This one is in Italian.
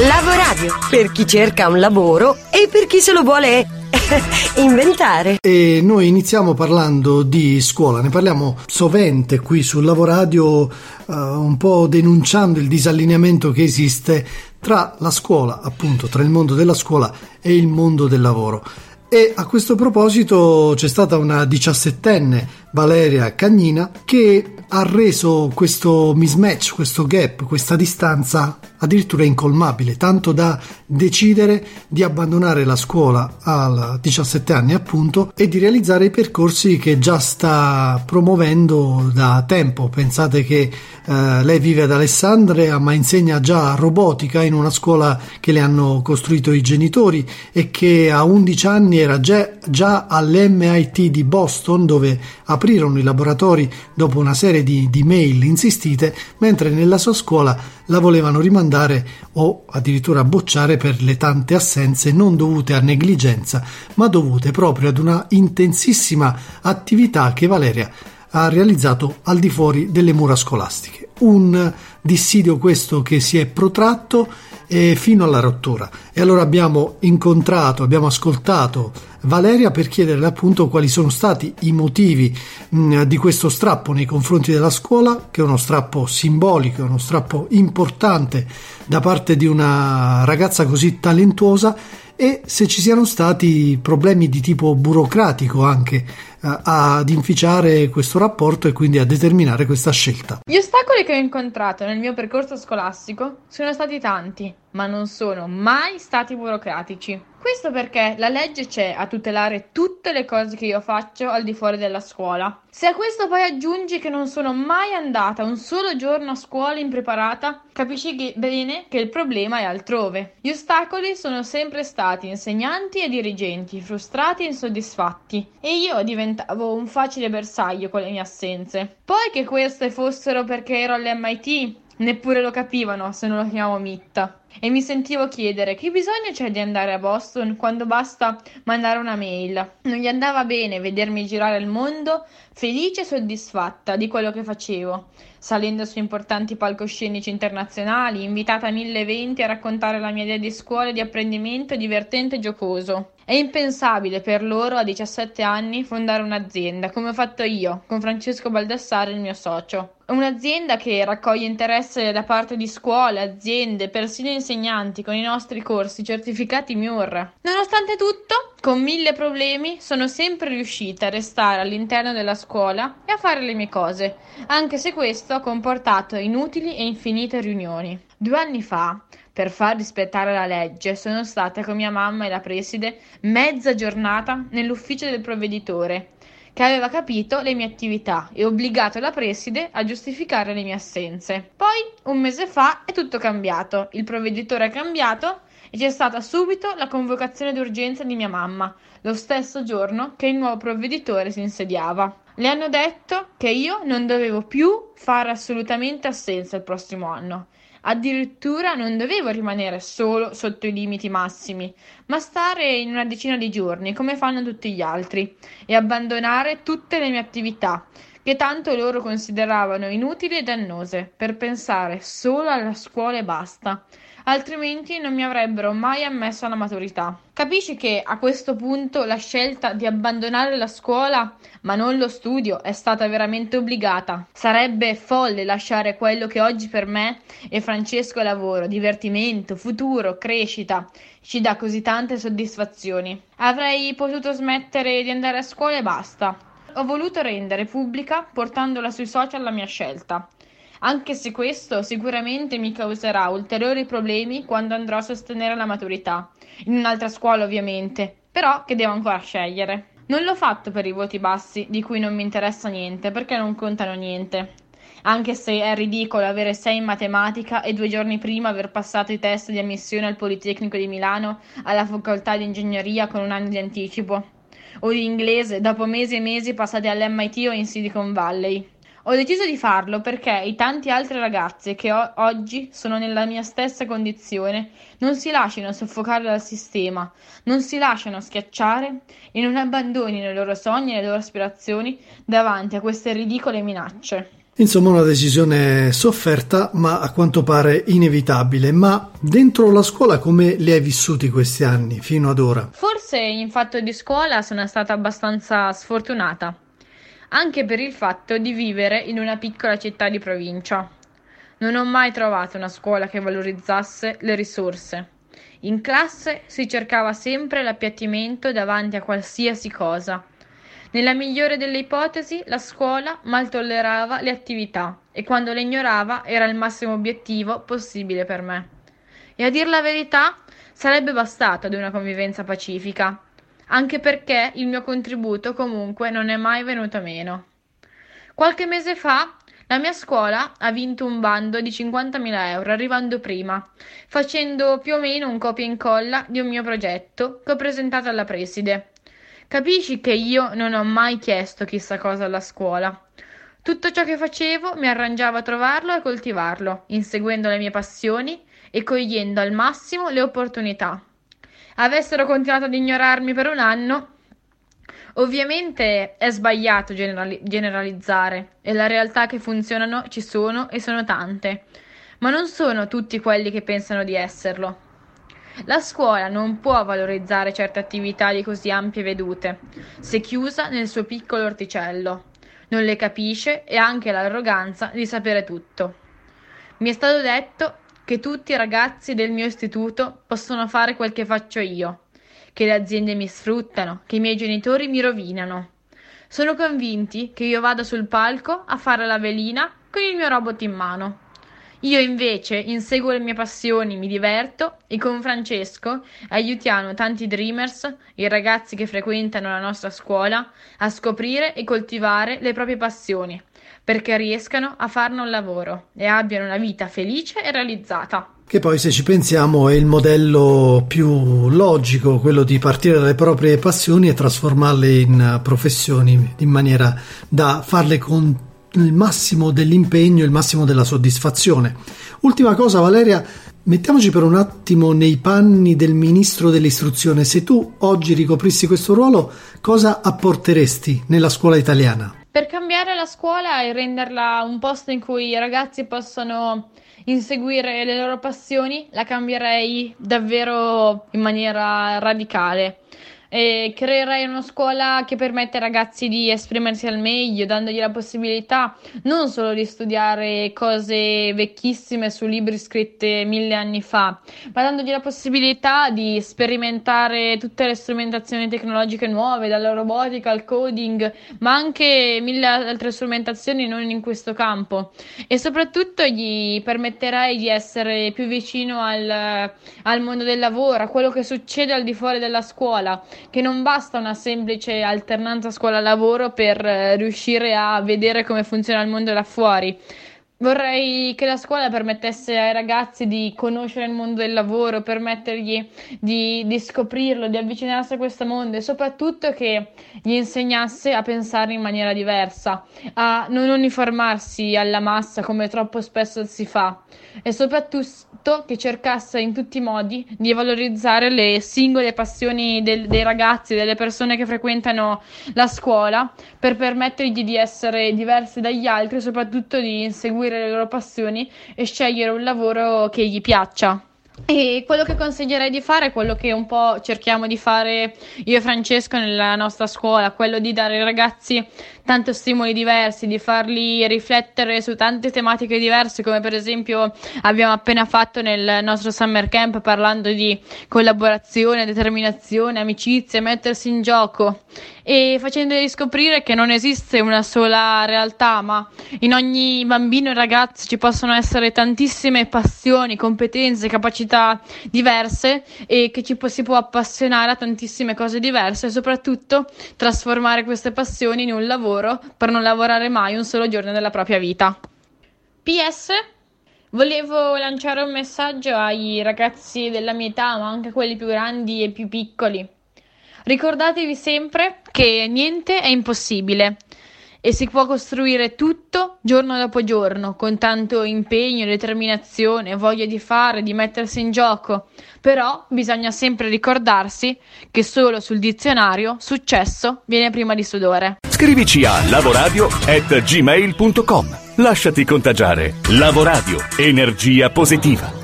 Lavoradio, per chi cerca un lavoro e per chi se lo vuole inventare. E noi iniziamo parlando di scuola, ne parliamo sovente qui sul Lavoradio, uh, un po' denunciando il disallineamento che esiste tra la scuola, appunto, tra il mondo della scuola e il mondo del lavoro. E a questo proposito c'è stata una diciassettenne, Valeria Cagnina, che ha reso questo mismatch, questo gap, questa distanza addirittura incolmabile, tanto da decidere di abbandonare la scuola a 17 anni appunto e di realizzare i percorsi che già sta promuovendo da tempo. Pensate che eh, lei vive ad Alessandria ma insegna già robotica in una scuola che le hanno costruito i genitori e che a 11 anni era già, già all'MIT di Boston dove aprirono i laboratori dopo una serie di, di mail insistite, mentre nella sua scuola la volevano rimandare o addirittura bocciare per le tante assenze non dovute a negligenza, ma dovute proprio ad una intensissima attività che Valeria ha realizzato al di fuori delle mura scolastiche. Un dissidio questo che si è protratto eh, fino alla rottura. E allora abbiamo incontrato, abbiamo ascoltato Valeria per chiederle appunto quali sono stati i motivi mh, di questo strappo nei confronti della scuola, che è uno strappo simbolico, uno strappo importante da parte di una ragazza così talentuosa e se ci siano stati problemi di tipo burocratico anche eh, ad inficiare questo rapporto e quindi a determinare questa scelta. Gli ostacoli che ho incontrato nel mio percorso scolastico sono stati tanti, ma non sono mai stati burocratici. Questo perché la legge c'è a tutelare tutte le cose che io faccio al di fuori della scuola. Se a questo poi aggiungi che non sono mai andata un solo giorno a scuola impreparata, capisci che bene che il problema è altrove. Gli ostacoli sono sempre stati insegnanti e dirigenti, frustrati e insoddisfatti, e io diventavo un facile bersaglio con le mie assenze. Poi che queste fossero perché ero all'MIT, neppure lo capivano se non lo chiamavo Mitta e mi sentivo chiedere che bisogno c'è di andare a Boston quando basta mandare una mail. Non gli andava bene vedermi girare il mondo felice e soddisfatta di quello che facevo, salendo su importanti palcoscenici internazionali, invitata a mille eventi a raccontare la mia idea di scuola e di apprendimento divertente e giocoso. È impensabile per loro a 17 anni fondare un'azienda, come ho fatto io, con Francesco Baldassare, il mio socio. Un'azienda che raccoglie interesse da parte di scuole, aziende, persino insegnanti con i nostri corsi certificati MIUR. Nonostante tutto, con mille problemi, sono sempre riuscita a restare all'interno della scuola e a fare le mie cose, anche se questo ha comportato inutili e infinite riunioni. Due anni fa, per far rispettare la legge, sono stata con mia mamma e la preside mezza giornata nell'ufficio del provveditore, che aveva capito le mie attività e obbligato la preside a giustificare le mie assenze. Poi, un mese fa, è tutto cambiato. Il provveditore è cambiato e c'è stata subito la convocazione d'urgenza di mia mamma, lo stesso giorno che il nuovo provveditore si insediava. Le hanno detto che io non dovevo più fare assolutamente assenza il prossimo anno. Addirittura non dovevo rimanere solo sotto i limiti massimi, ma stare in una decina di giorni, come fanno tutti gli altri, e abbandonare tutte le mie attività, che tanto loro consideravano inutili e dannose, per pensare solo alla scuola e basta altrimenti non mi avrebbero mai ammesso alla maturità. Capisci che a questo punto la scelta di abbandonare la scuola, ma non lo studio, è stata veramente obbligata. Sarebbe folle lasciare quello che oggi per me e Francesco è lavoro, divertimento, futuro, crescita, ci dà così tante soddisfazioni. Avrei potuto smettere di andare a scuola e basta. Ho voluto rendere pubblica, portandola sui social, la mia scelta anche se questo sicuramente mi causerà ulteriori problemi quando andrò a sostenere la maturità, in un'altra scuola ovviamente, però che devo ancora scegliere. Non l'ho fatto per i voti bassi, di cui non mi interessa niente, perché non contano niente. Anche se è ridicolo avere 6 in matematica e due giorni prima aver passato i test di ammissione al Politecnico di Milano alla facoltà di ingegneria con un anno di anticipo. O di inglese dopo mesi e mesi passati all'MIT o in Silicon Valley. Ho deciso di farlo perché i tanti altri ragazzi che o- oggi sono nella mia stessa condizione non si lasciano soffocare dal sistema, non si lasciano schiacciare e non abbandonino i loro sogni e le loro aspirazioni davanti a queste ridicole minacce. Insomma, una decisione sofferta, ma a quanto pare inevitabile. Ma dentro la scuola come li hai vissuti questi anni fino ad ora? Forse in fatto di scuola sono stata abbastanza sfortunata, anche per il fatto di vivere in una piccola città di provincia. Non ho mai trovato una scuola che valorizzasse le risorse. In classe si cercava sempre l'appiattimento davanti a qualsiasi cosa nella migliore delle ipotesi, la scuola mal tollerava le attività e quando le ignorava era il massimo obiettivo possibile per me. E a dir la verità, sarebbe bastato ad una convivenza pacifica, anche perché il mio contributo comunque non è mai venuto meno. Qualche mese fa la mia scuola ha vinto un bando di 50.000 euro, arrivando prima, facendo più o meno un copia e incolla di un mio progetto che ho presentato alla preside. Capisci che io non ho mai chiesto chissà cosa alla scuola. Tutto ciò che facevo mi arrangiavo a trovarlo e coltivarlo, inseguendo le mie passioni e cogliendo al massimo le opportunità. Avessero continuato ad ignorarmi per un anno, ovviamente è sbagliato generali- generalizzare e la realtà che funzionano ci sono e sono tante, ma non sono tutti quelli che pensano di esserlo. La scuola non può valorizzare certe attività di così ampie vedute, se chiusa nel suo piccolo orticello. Non le capisce e ha anche l'arroganza di sapere tutto. Mi è stato detto che tutti i ragazzi del mio istituto possono fare quel che faccio io, che le aziende mi sfruttano, che i miei genitori mi rovinano. Sono convinti che io vada sul palco a fare la velina con il mio robot in mano. Io invece inseguo le mie passioni, mi diverto e con Francesco aiutiamo tanti dreamers, i ragazzi che frequentano la nostra scuola, a scoprire e coltivare le proprie passioni, perché riescano a farne un lavoro e abbiano una vita felice e realizzata. Che poi, se ci pensiamo, è il modello più logico, quello di partire dalle proprie passioni e trasformarle in professioni in maniera da farle con il massimo dell'impegno, il massimo della soddisfazione. Ultima cosa, Valeria, mettiamoci per un attimo nei panni del ministro dell'istruzione. Se tu oggi ricoprissi questo ruolo, cosa apporteresti nella scuola italiana? Per cambiare la scuola e renderla un posto in cui i ragazzi possono inseguire le loro passioni, la cambierei davvero in maniera radicale e creerei una scuola che permette ai ragazzi di esprimersi al meglio, dandogli la possibilità non solo di studiare cose vecchissime su libri scritti mille anni fa, ma dandogli la possibilità di sperimentare tutte le strumentazioni tecnologiche nuove, dalla robotica al coding, ma anche mille altre strumentazioni non in questo campo. E soprattutto gli permetterei di essere più vicino al, al mondo del lavoro, a quello che succede al di fuori della scuola che non basta una semplice alternanza scuola-lavoro per eh, riuscire a vedere come funziona il mondo là fuori. Vorrei che la scuola permettesse ai ragazzi di conoscere il mondo del lavoro, permettergli di, di, scoprirlo, di avvicinarsi a questo mondo e soprattutto che gli insegnasse a pensare in maniera diversa, a non uniformarsi alla massa come troppo spesso si fa e soprattutto che cercasse in tutti i modi di valorizzare le singole passioni del, dei ragazzi, delle persone che frequentano la scuola, per permettergli di essere diversi dagli altri e soprattutto di inseguire le loro passioni e scegliere un lavoro che gli piaccia. E quello che consiglierei di fare è quello che un po' cerchiamo di fare io e Francesco nella nostra scuola, quello di dare ai ragazzi tanti stimoli diversi, di farli riflettere su tante tematiche diverse, come per esempio abbiamo appena fatto nel nostro summer camp parlando di collaborazione, determinazione, amicizia, mettersi in gioco. E facendogli scoprire che non esiste una sola realtà, ma in ogni bambino e ragazzo ci possono essere tantissime passioni, competenze, capacità diverse e che ci si può appassionare a tantissime cose diverse e soprattutto trasformare queste passioni in un lavoro per non lavorare mai un solo giorno della propria vita. PS Volevo lanciare un messaggio ai ragazzi della mia età, ma anche quelli più grandi e più piccoli. Ricordatevi sempre che niente è impossibile e si può costruire tutto giorno dopo giorno, con tanto impegno, determinazione, voglia di fare, di mettersi in gioco. Però bisogna sempre ricordarsi che solo sul dizionario successo viene prima di sudore. Scrivici a lavoradio@gmail.com. Lasciati contagiare. Lavoradio, energia positiva.